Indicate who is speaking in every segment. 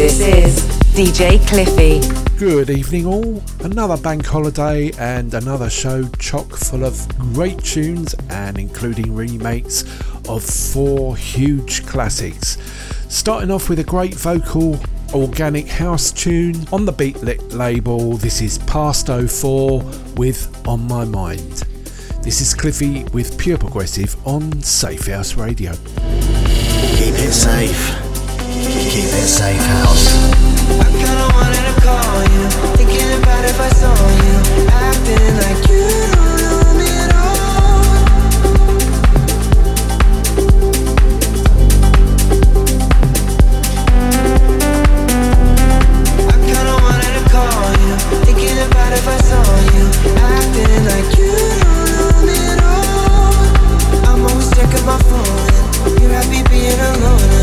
Speaker 1: This is DJ Cliffie.
Speaker 2: Good evening, all. Another bank holiday and another show chock full of great tunes and including remakes of four huge classics. Starting off with a great vocal organic house tune on the Beatlit label. This is Past 04 with On My Mind. This is Cliffie with Pure Progressive on Safe House Radio. Keep it
Speaker 3: safe. Keep it
Speaker 2: safe house.
Speaker 4: I kinda wanted to call you, thinking about if I saw you, acting like you don't know me at all. I kinda wanted to call you, thinking about if I saw you, acting like you know me at all. I'm always checking my phone, you're happy being alone.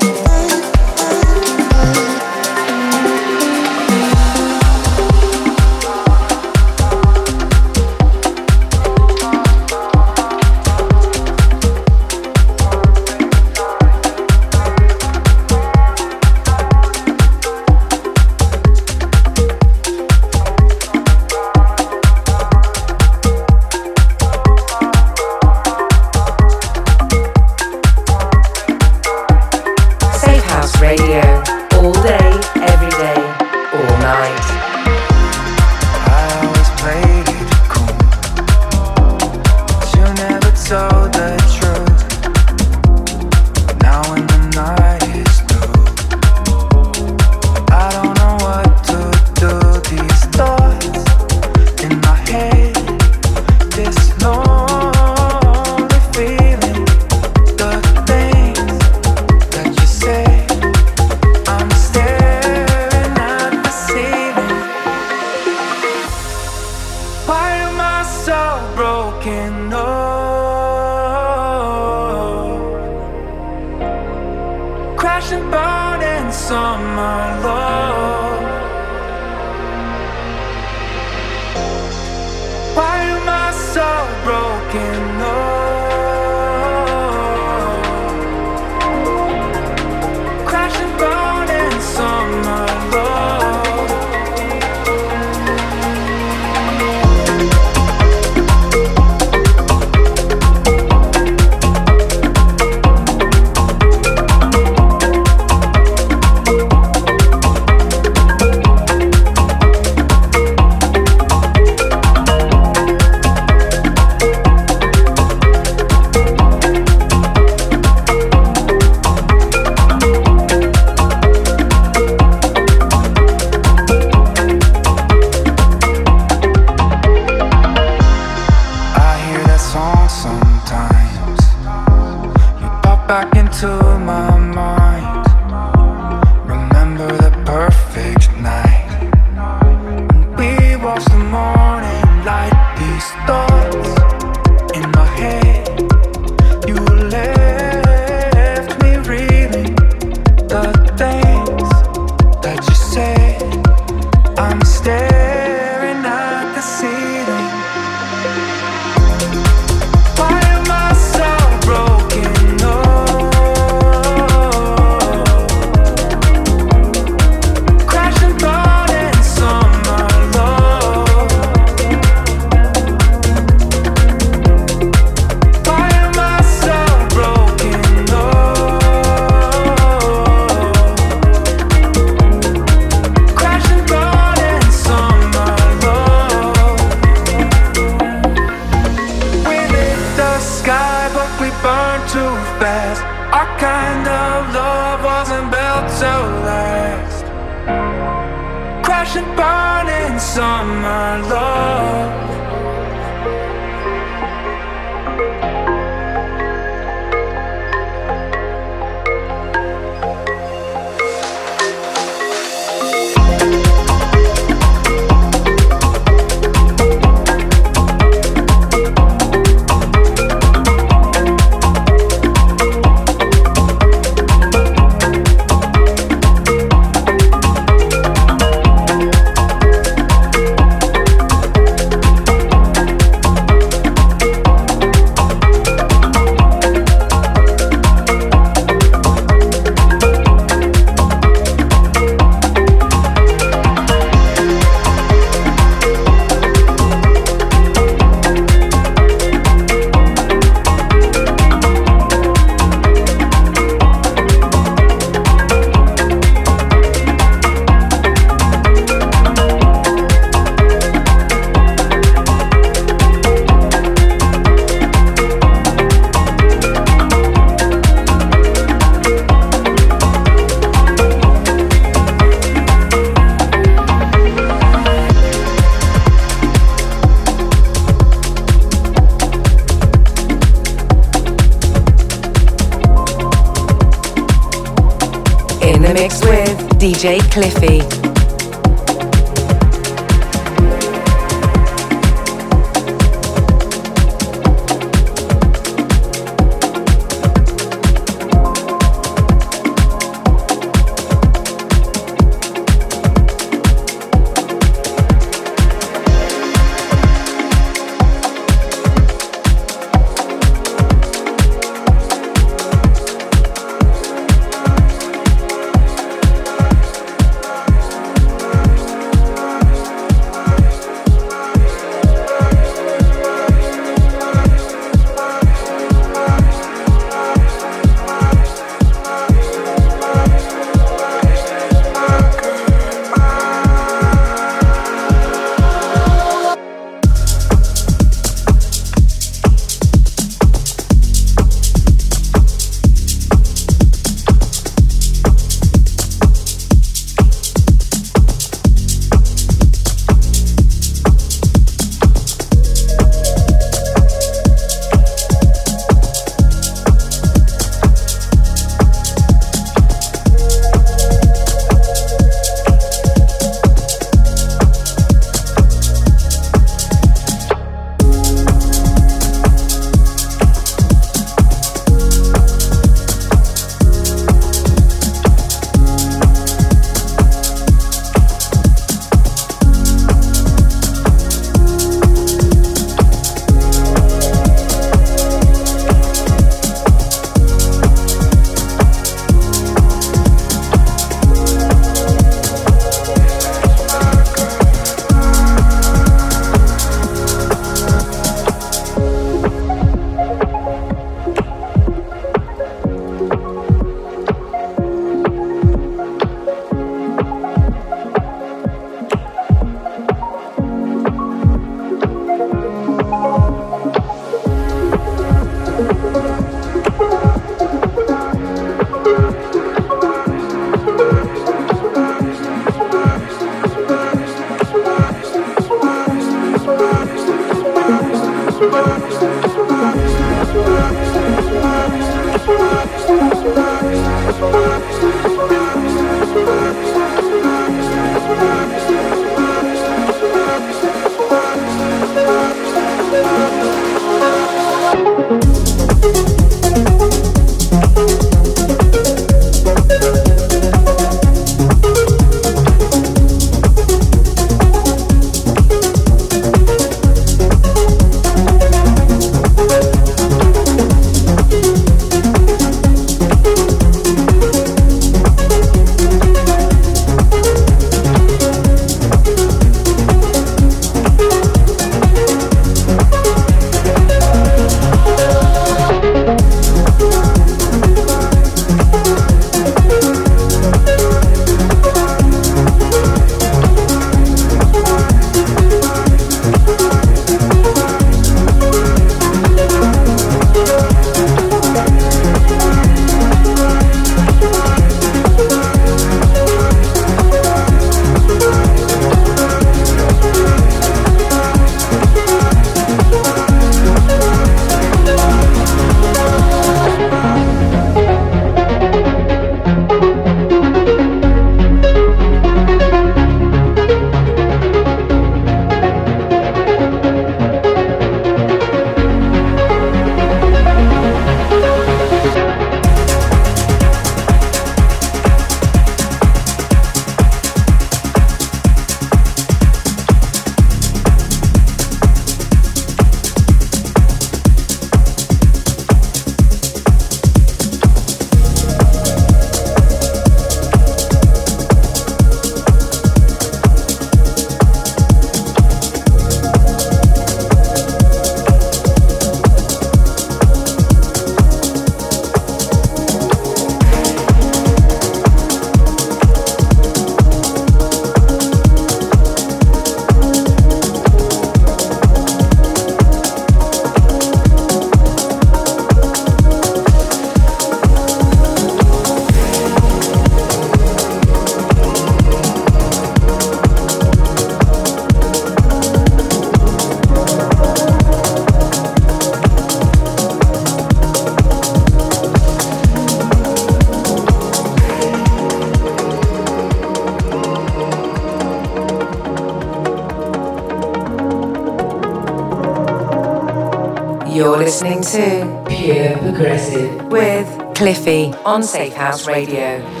Speaker 1: On Safe House Radio.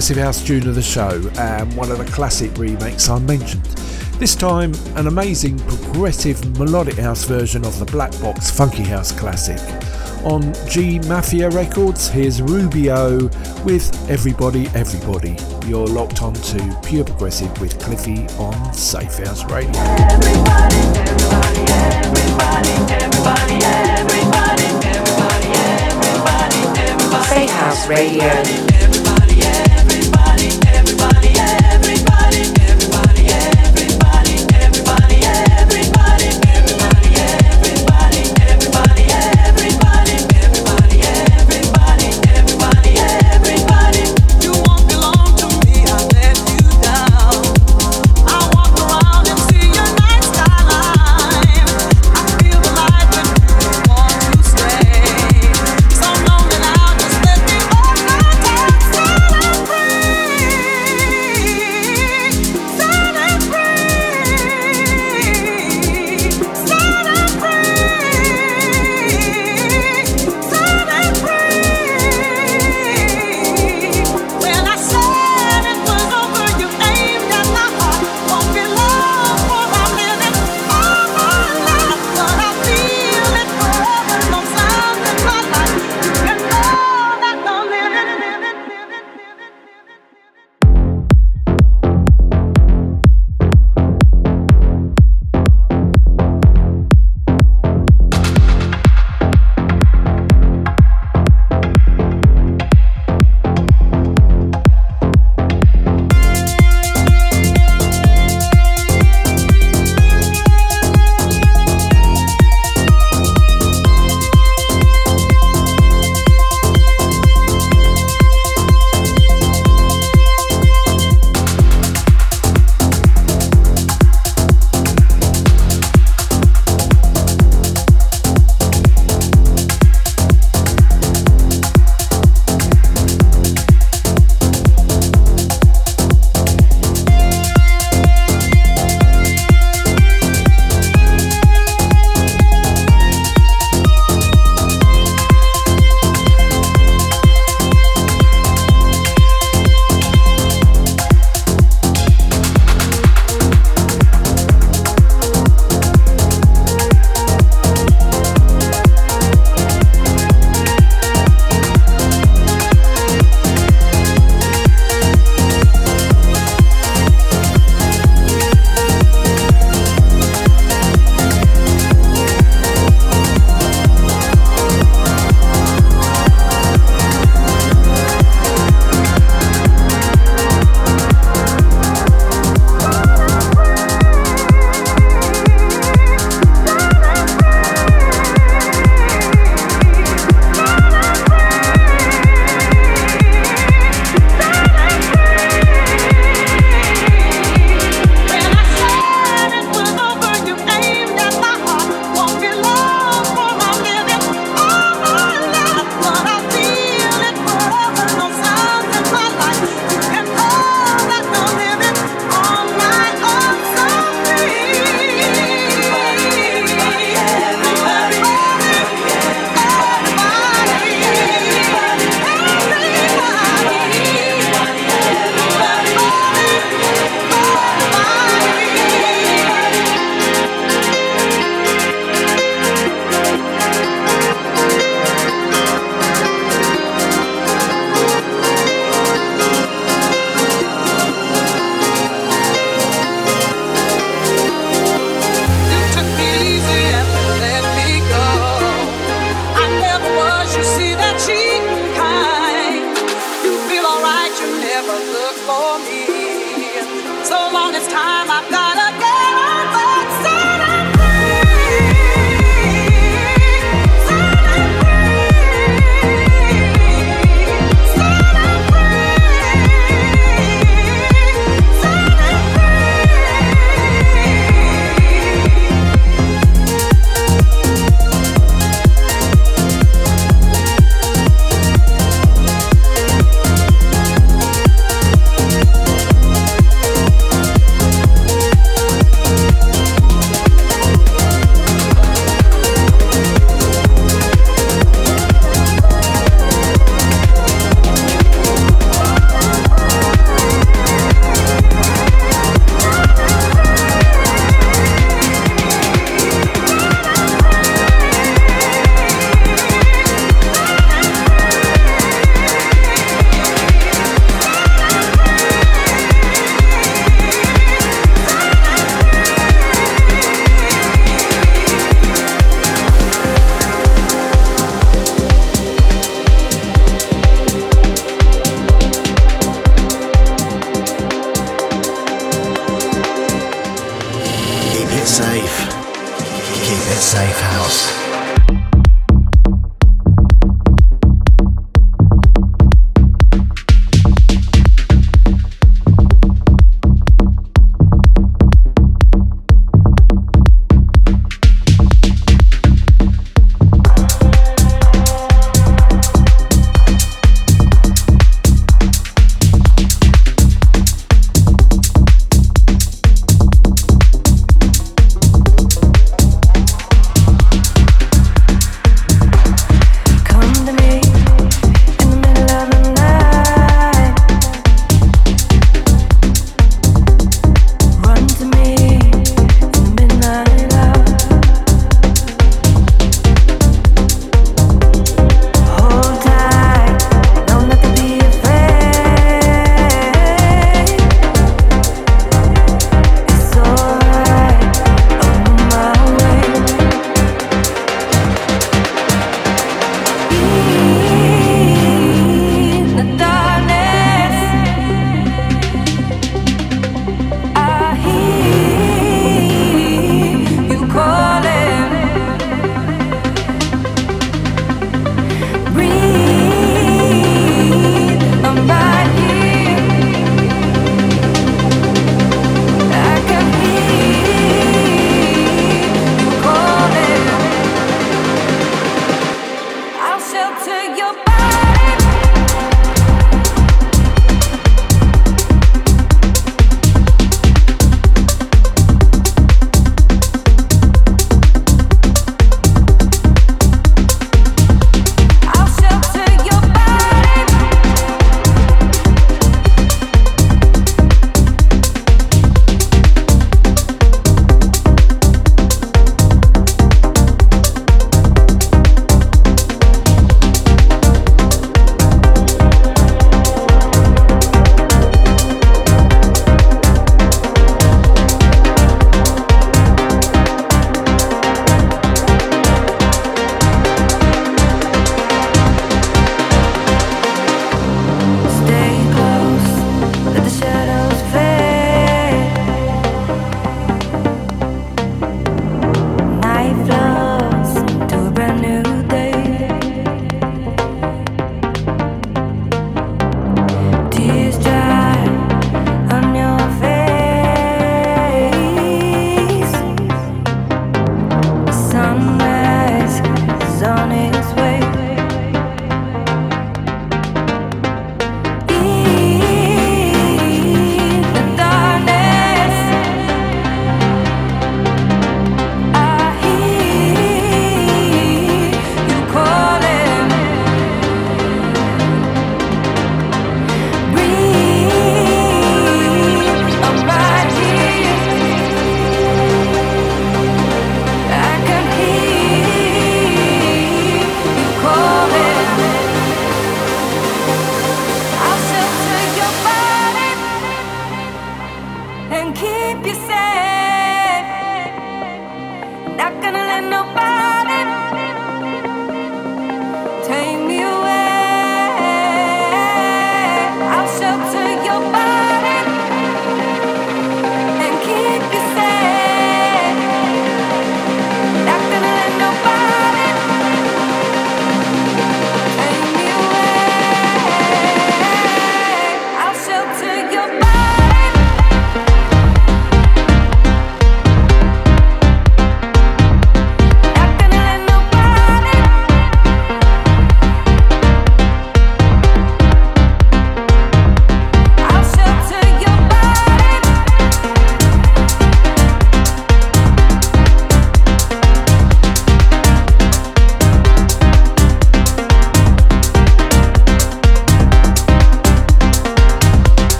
Speaker 2: Progressive house tune of the show and one of the classic remakes I mentioned. This time, an amazing progressive melodic house version of the Black Box Funky House classic. On G Mafia Records, here's Rubio with Everybody Everybody. You're locked on to Pure Progressive with Cliffie on Safe House Radio. Everybody, everybody, everybody,
Speaker 1: Safe House Radio.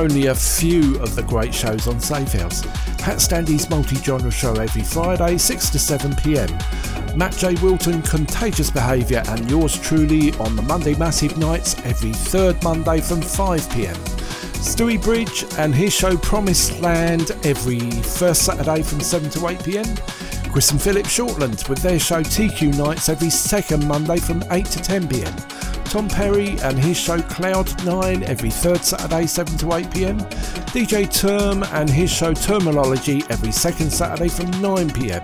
Speaker 2: Only a few of the great shows on Safe House. HatStandy's multi-genre show every Friday, 6 to 7 pm. Matt J. Wilton, Contagious Behaviour, and yours truly on the Monday Massive Nights every third Monday from 5 pm. Stewie Bridge and his show Promised Land every first Saturday from 7 to 8 pm. Chris and Philip Shortland with their show TQ Nights every second Monday from 8 to 10 pm. Tom Perry and his show Cloud9 every third Saturday 7 to 8 pm. DJ Term and his show Terminology every second Saturday from 9 pm.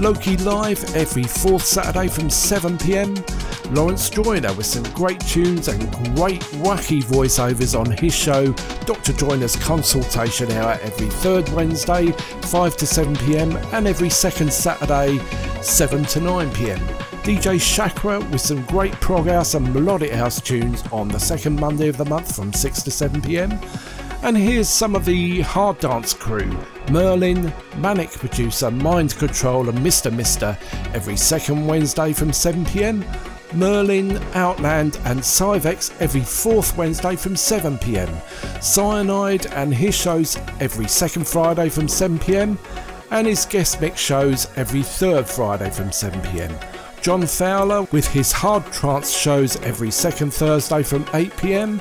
Speaker 2: Loki Live every fourth Saturday from 7 pm. Lawrence Joyner with some great tunes and great wacky voiceovers on his show Dr. Joyner's Consultation Hour every third Wednesday 5 to 7 pm and every second Saturday 7 to 9 pm. DJ Shakra with some great prog house and melodic house tunes on the second Monday of the month from 6 to 7 pm. And here's some of the hard dance crew Merlin, Manic Producer, Mind Control, and Mr. Mister every second Wednesday from 7 pm. Merlin, Outland, and Cyvex every fourth Wednesday from 7 pm. Cyanide and his shows every second Friday from 7 pm. And his guest mix shows every third Friday from 7 pm. John Fowler with his hard trance shows every second Thursday from 8pm.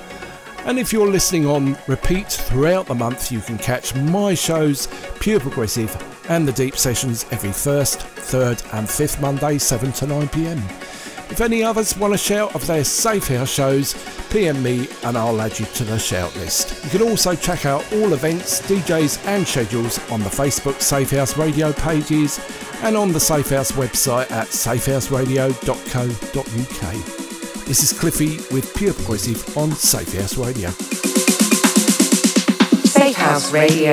Speaker 2: And if you're listening on repeat throughout the month, you can catch my shows, Pure Progressive, and the Deep Sessions every first, third, and fifth Monday, 7 to 9 pm. If any others want a shout of their Safe House shows, PM me and I'll add you to the shout list. You can also check out all events, DJs, and schedules on the Facebook Safe House Radio pages and on the Safe House website at safehouseradio.co.uk. This is Cliffie with Pure Progressive on Safe House Radio.
Speaker 1: Safe House Radio.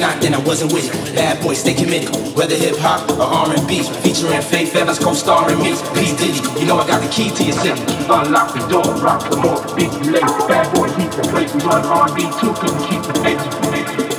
Speaker 3: not, then I wasn't with it. Bad boys, stay committed. Whether hip hop or R&B, featuring Faith Evans co-starring me. P Diddy, you know I got the key to your city. Unlock the door, rock the more, beat you late. Bad boys, keep the place. We run R&B too, couldn't keep the pace.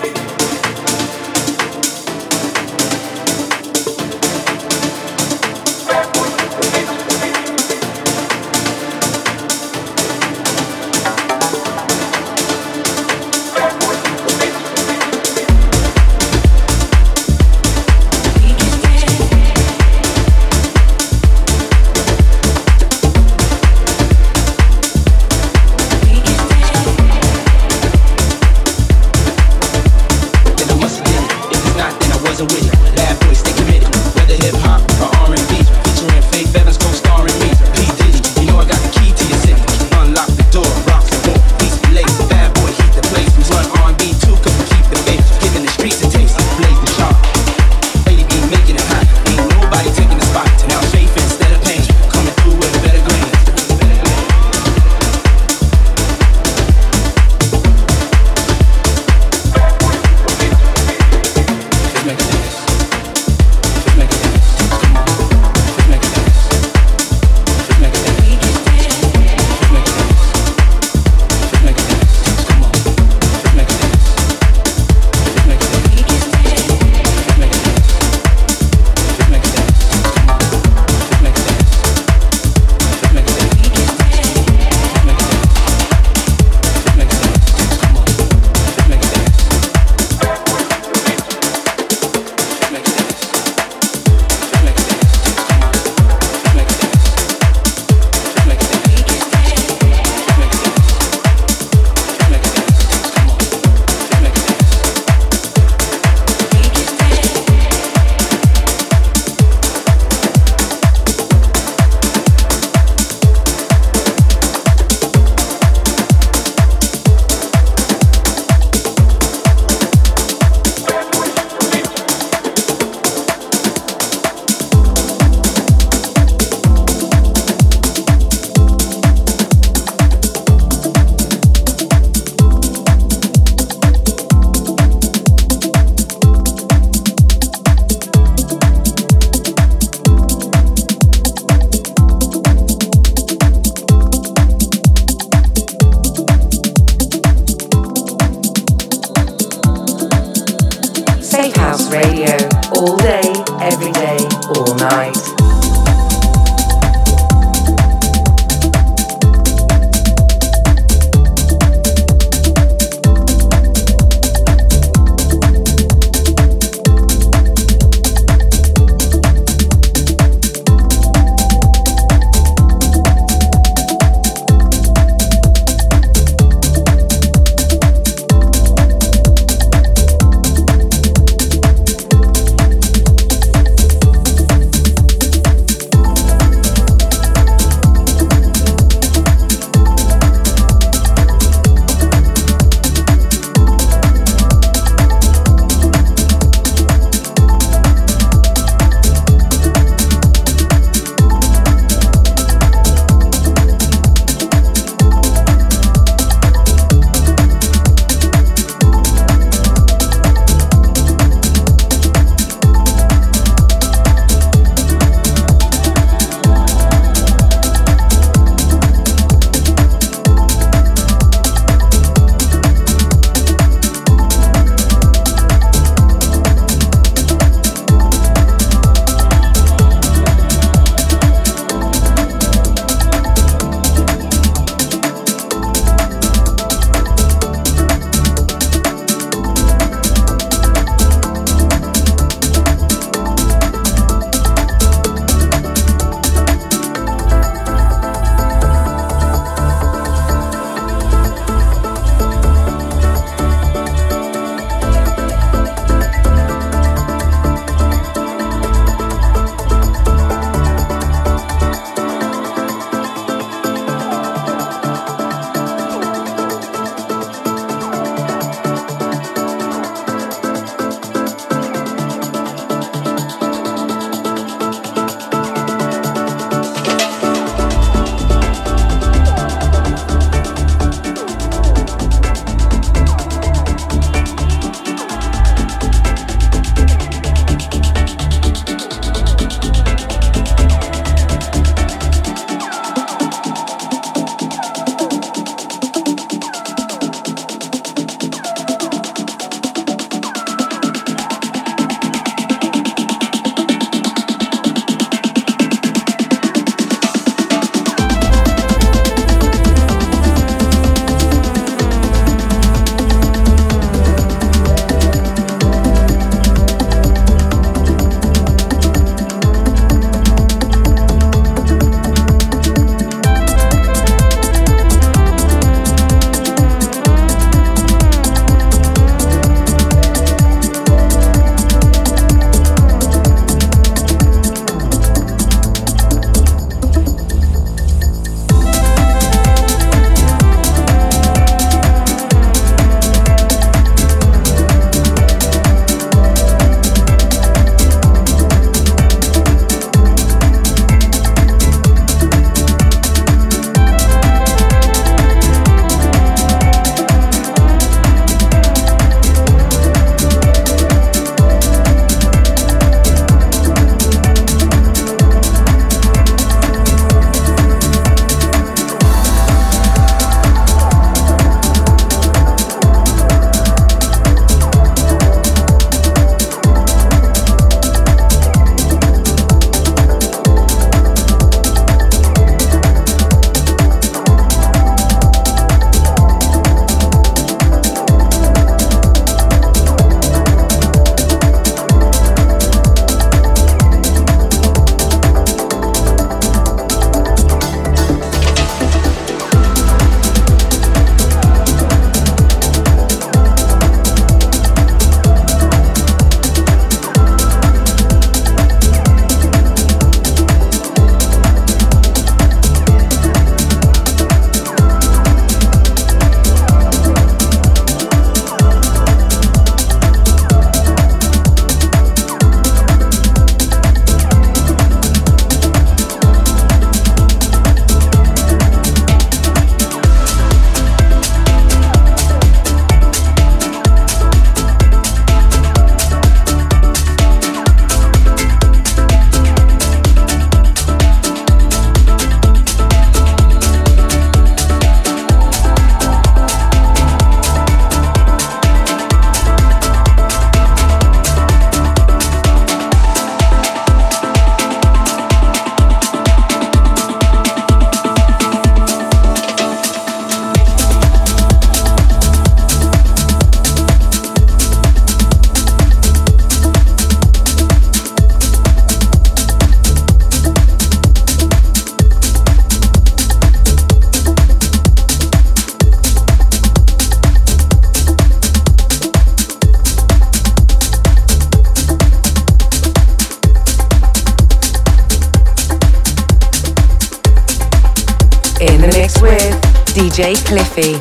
Speaker 1: Cliffie.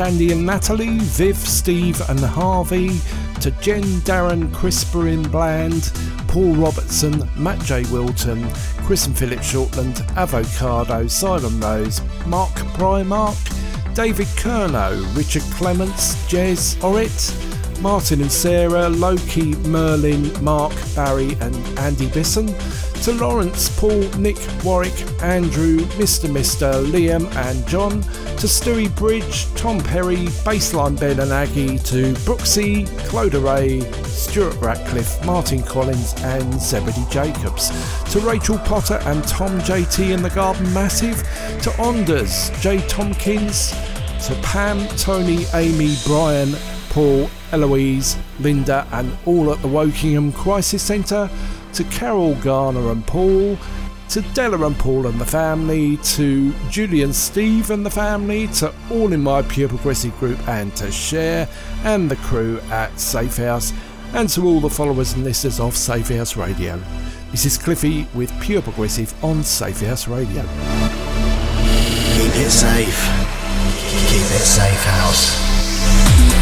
Speaker 2: Standy and Natalie, Viv, Steve and Harvey, to Jen, Darren, Crispin Bland, Paul Robertson, Matt J. Wilton, Chris and Philip Shortland, Avocado, Silent Rose, Mark Primark, David Kerno, Richard Clements, Jez Orit, Martin and Sarah, Loki, Merlin, Mark, Barry and Andy Bisson, to Lawrence, Paul, Nick, Warwick, Andrew, Mr. Mr, Liam and John, to Stewie Bridge, Tom Perry, Baseline Ben and Aggie, to Brooksy, Claude Ray, Stuart Ratcliffe, Martin Collins and Zebedee Jacobs, to Rachel Potter and Tom JT in the Garden Massive, to Onders, Jay Tompkins, to Pam, Tony, Amy, Brian, Paul, Eloise, Linda and all at the Wokingham Crisis Centre, to Carol Garner and Paul, to Della and Paul and the family, to Julie and Steve and the family, to all in my Pure Progressive group, and to Cher and the crew at Safe House, and to all the followers and listeners of Safe House Radio. This is Cliffie with Pure Progressive on Safe House Radio.
Speaker 3: Keep it safe. Keep it safe house.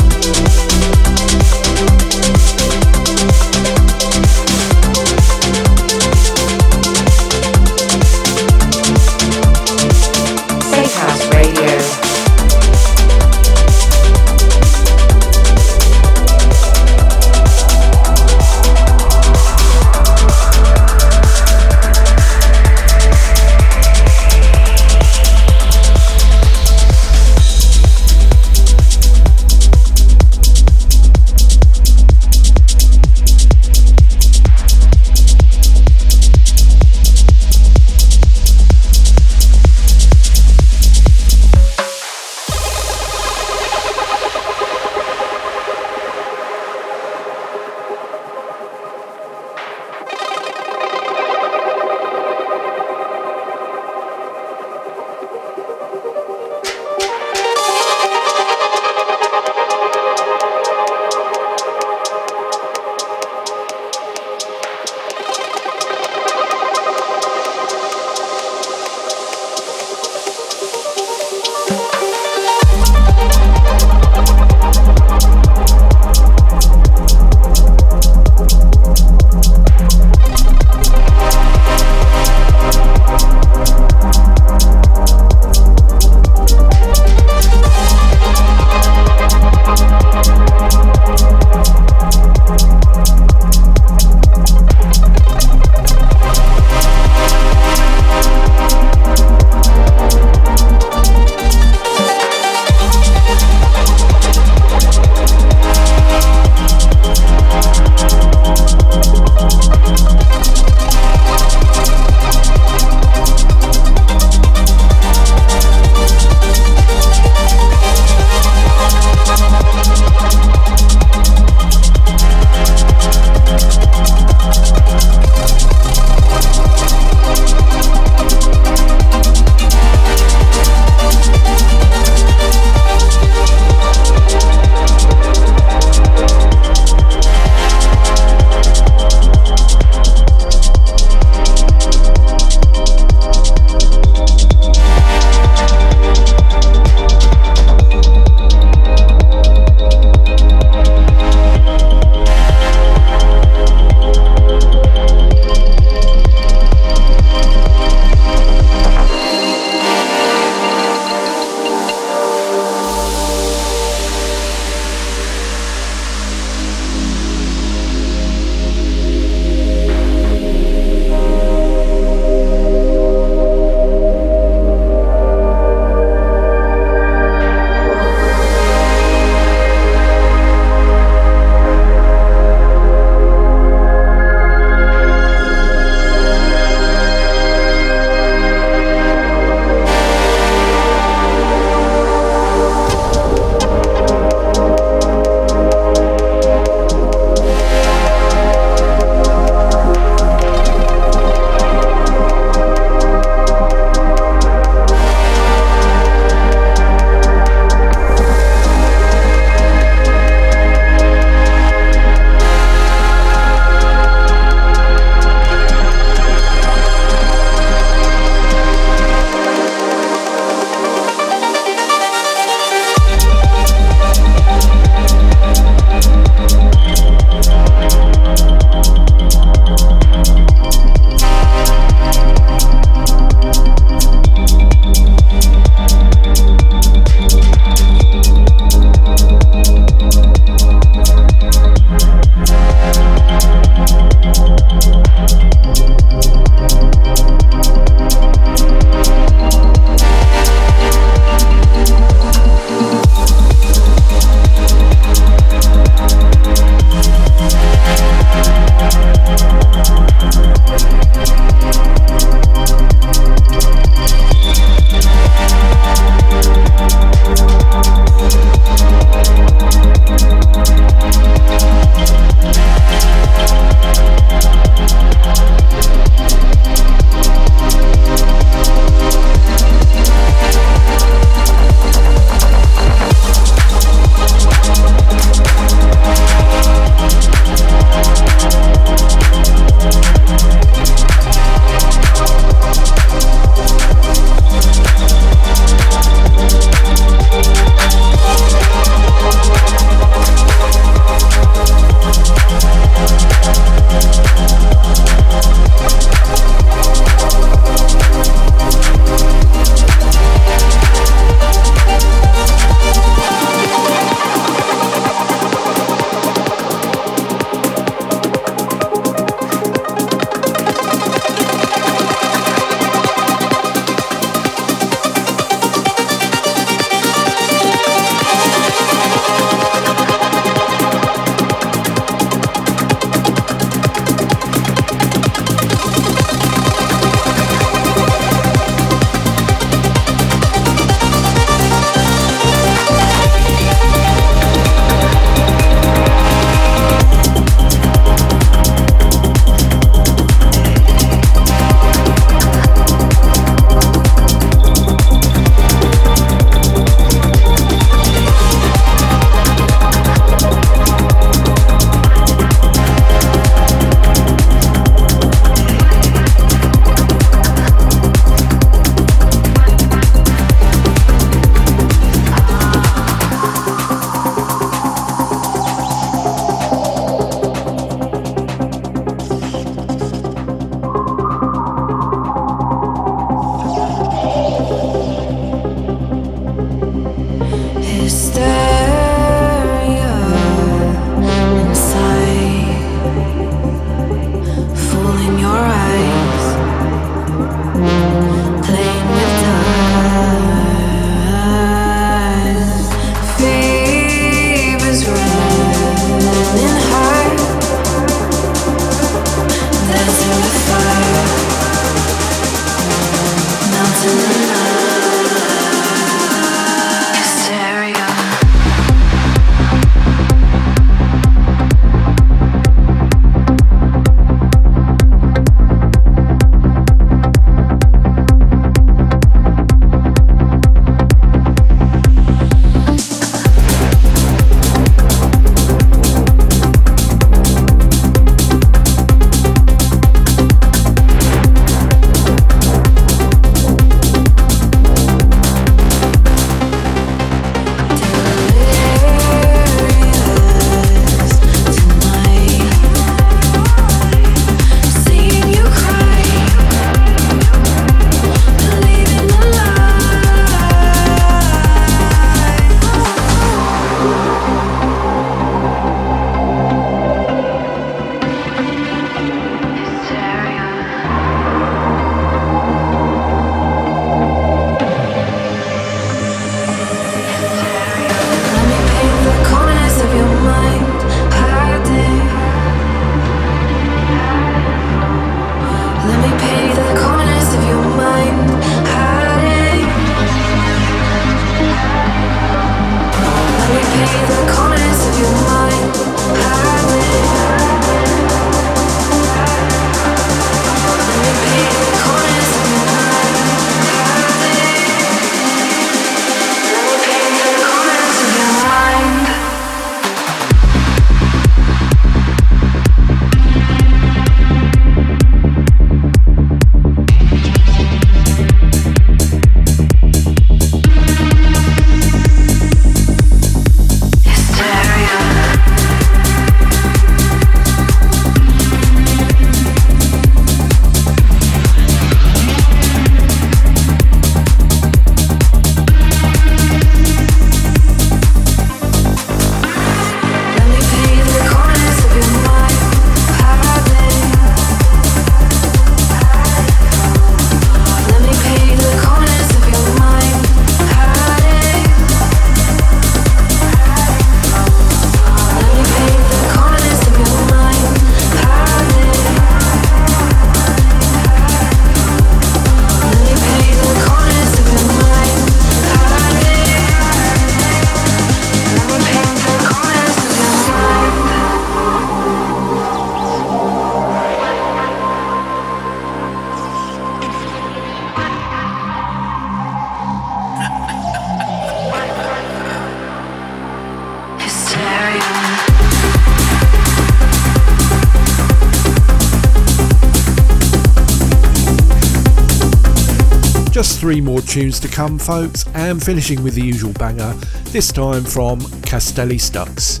Speaker 2: Three more tunes to come, folks, and finishing with the usual banger, this time from Castelli Stux.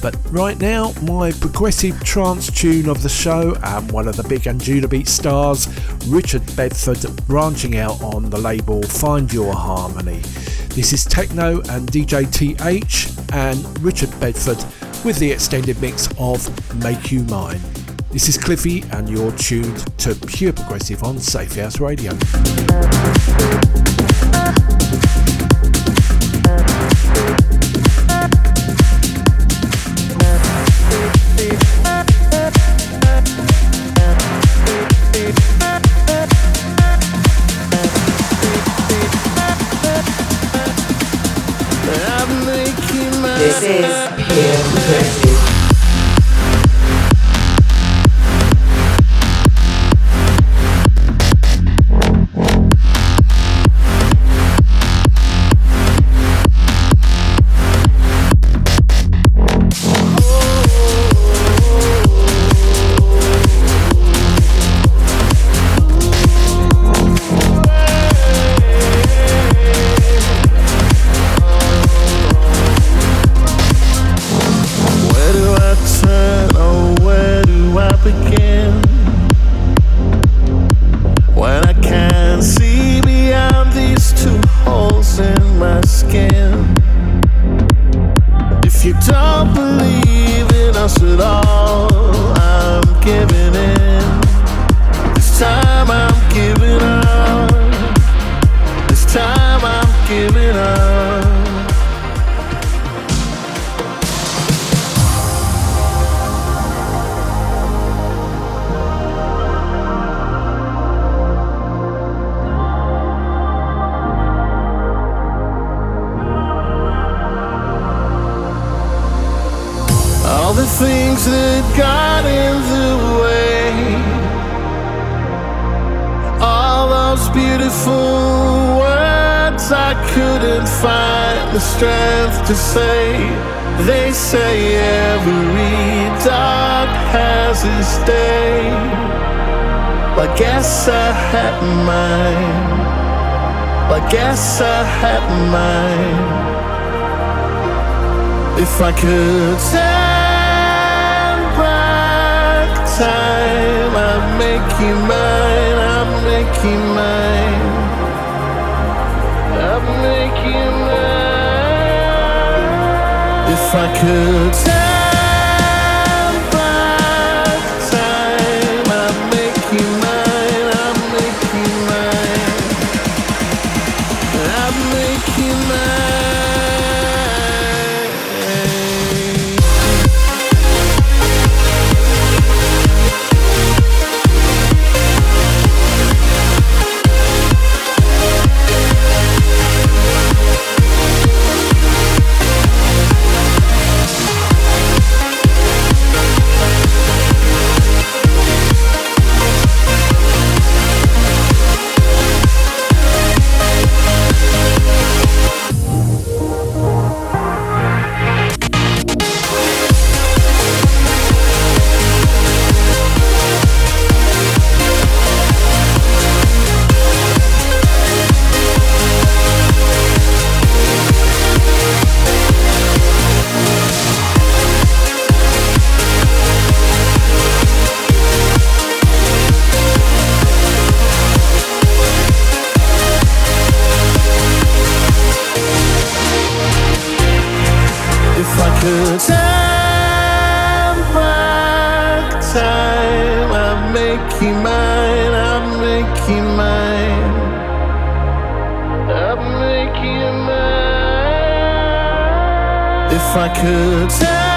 Speaker 2: But right now, my progressive trance tune of the show and one of the big Anjunabeats stars, Richard Bedford, branching out on the label Find Your Harmony. This is Techno and DJ TH and Richard Bedford with the extended mix of Make You Mine. This is Cliffie, and you're tuned to Pure Progressive on Safe House Radio.
Speaker 5: make you mine, I'll make you mine. I'll make you mine. If I could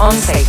Speaker 1: 11.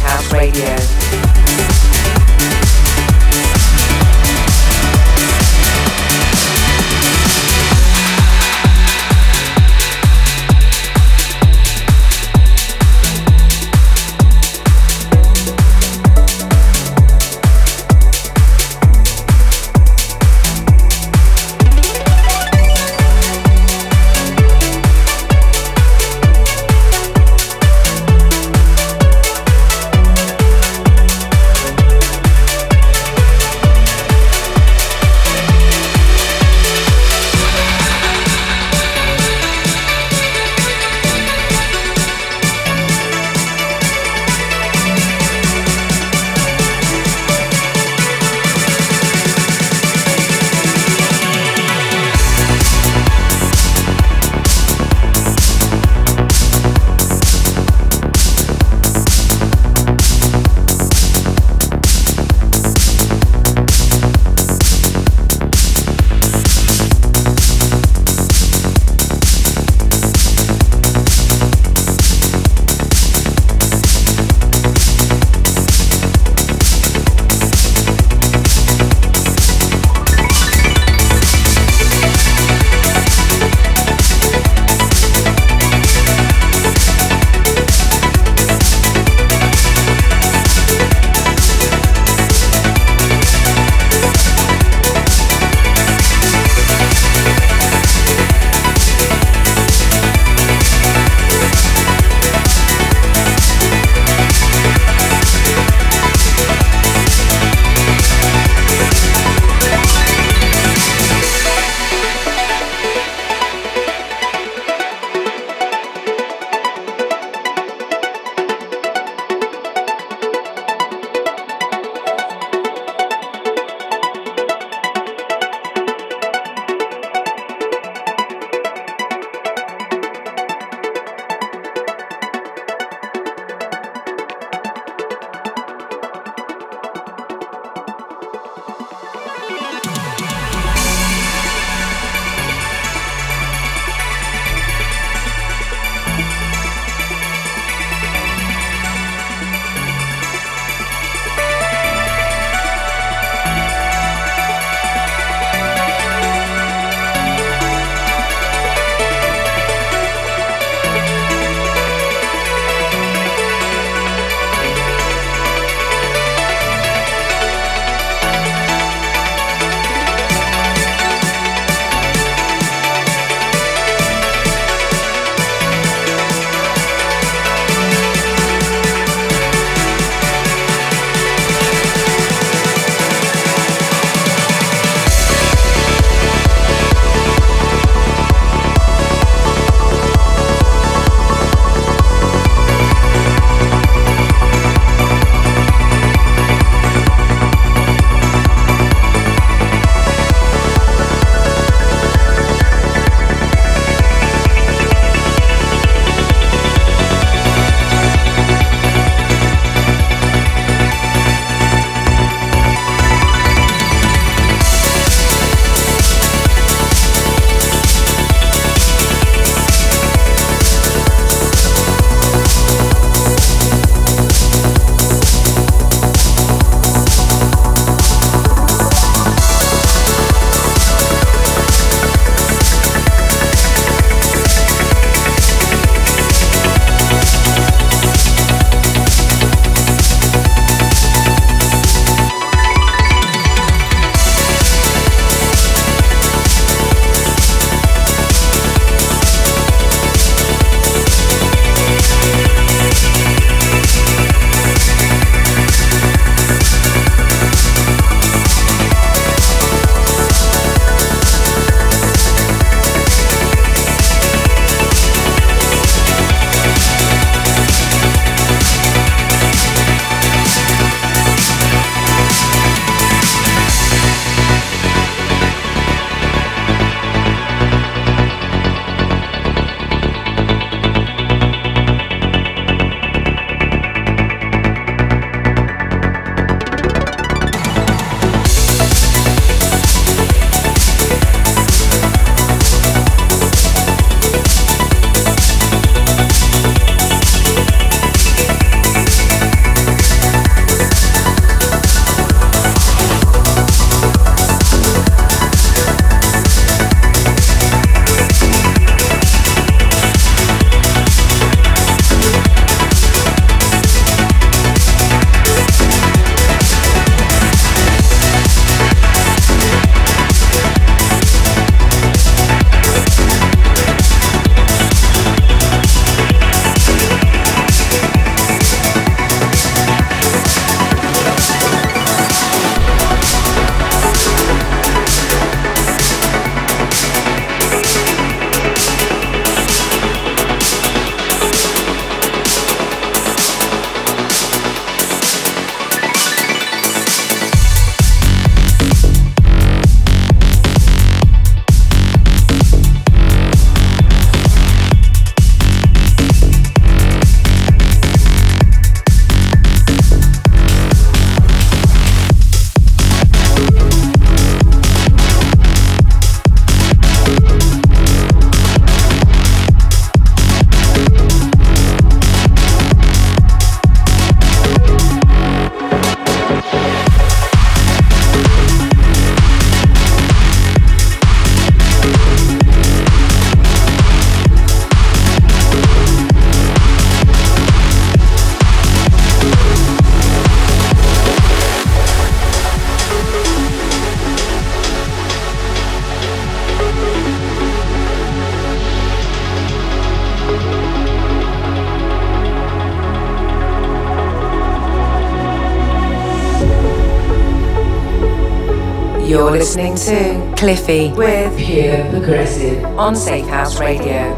Speaker 1: Listening to Cliffie with Pure Progressive on Safe House Radio.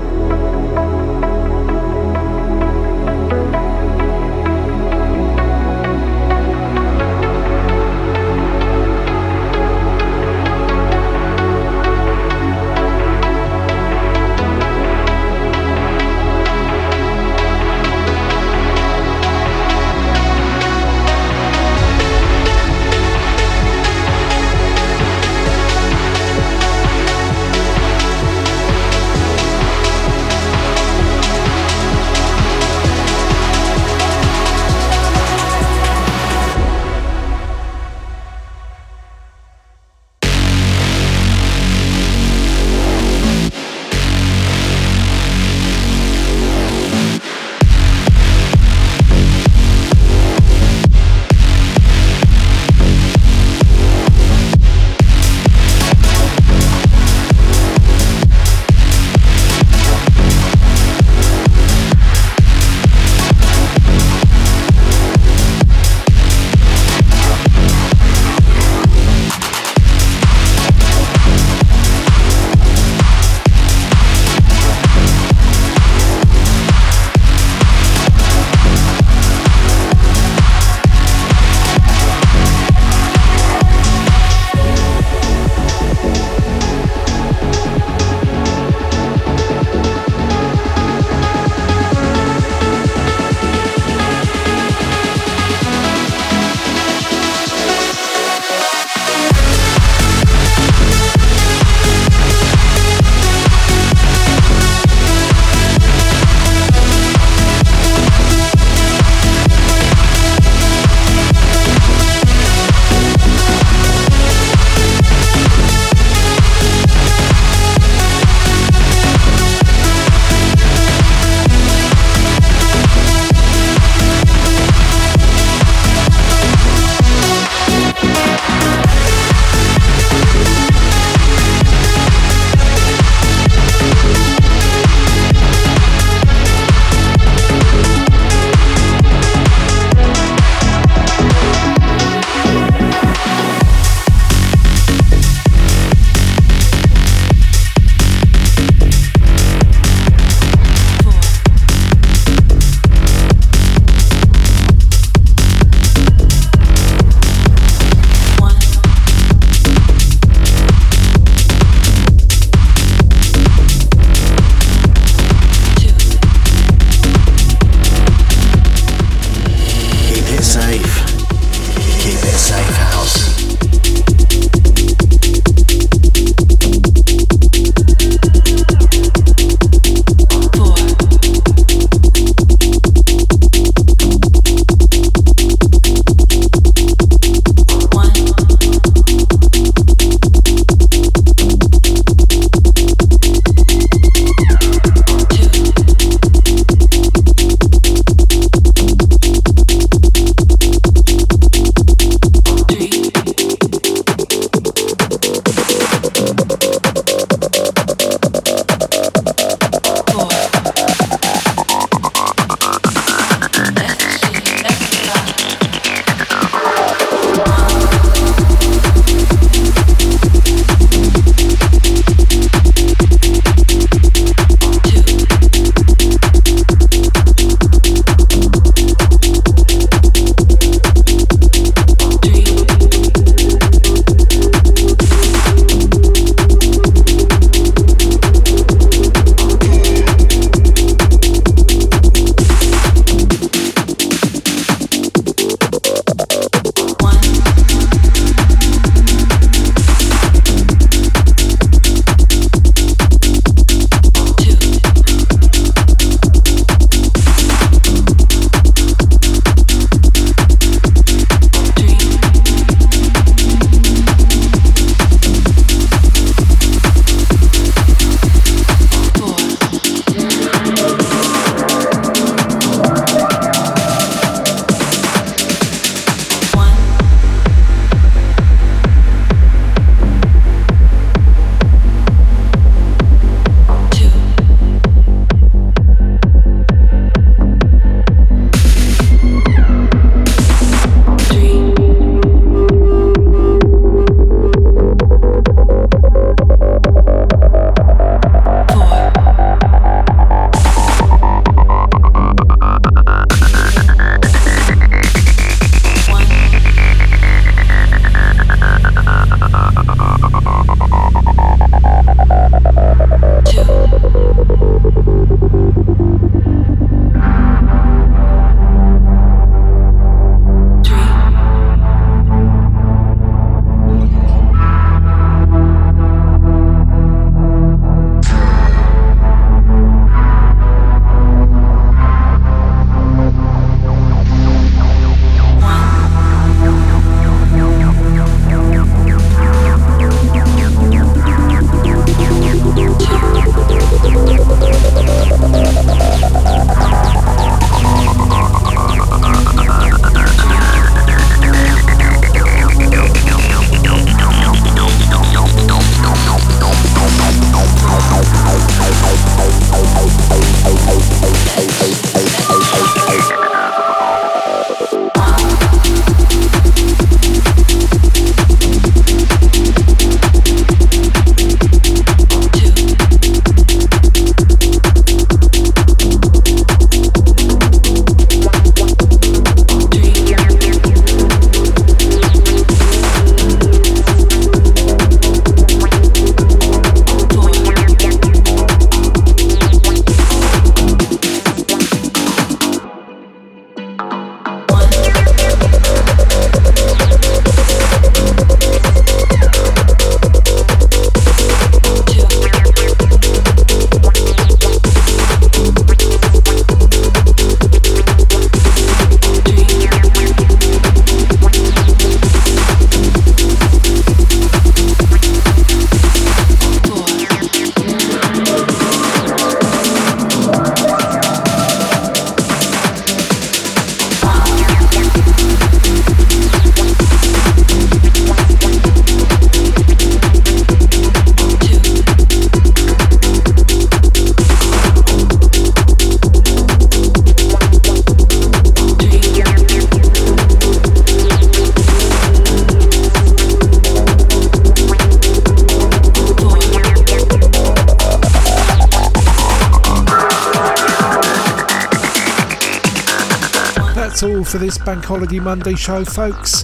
Speaker 2: Holiday Monday show, folks.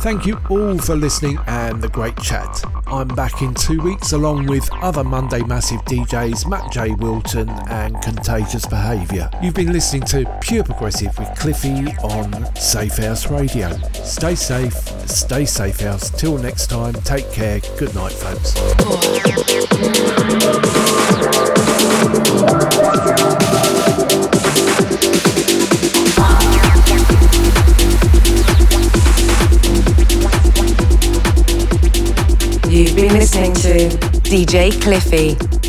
Speaker 2: Thank you all for listening and the great chat. I'm back in two weeks along with other Monday Massive DJs Matt J. Wilton and Contagious Behaviour. You've been listening to Pure Progressive with Cliffie on Safe House Radio. Stay safe, stay safe house. Till next time, take care. Good night, folks.
Speaker 1: DJ Cliffie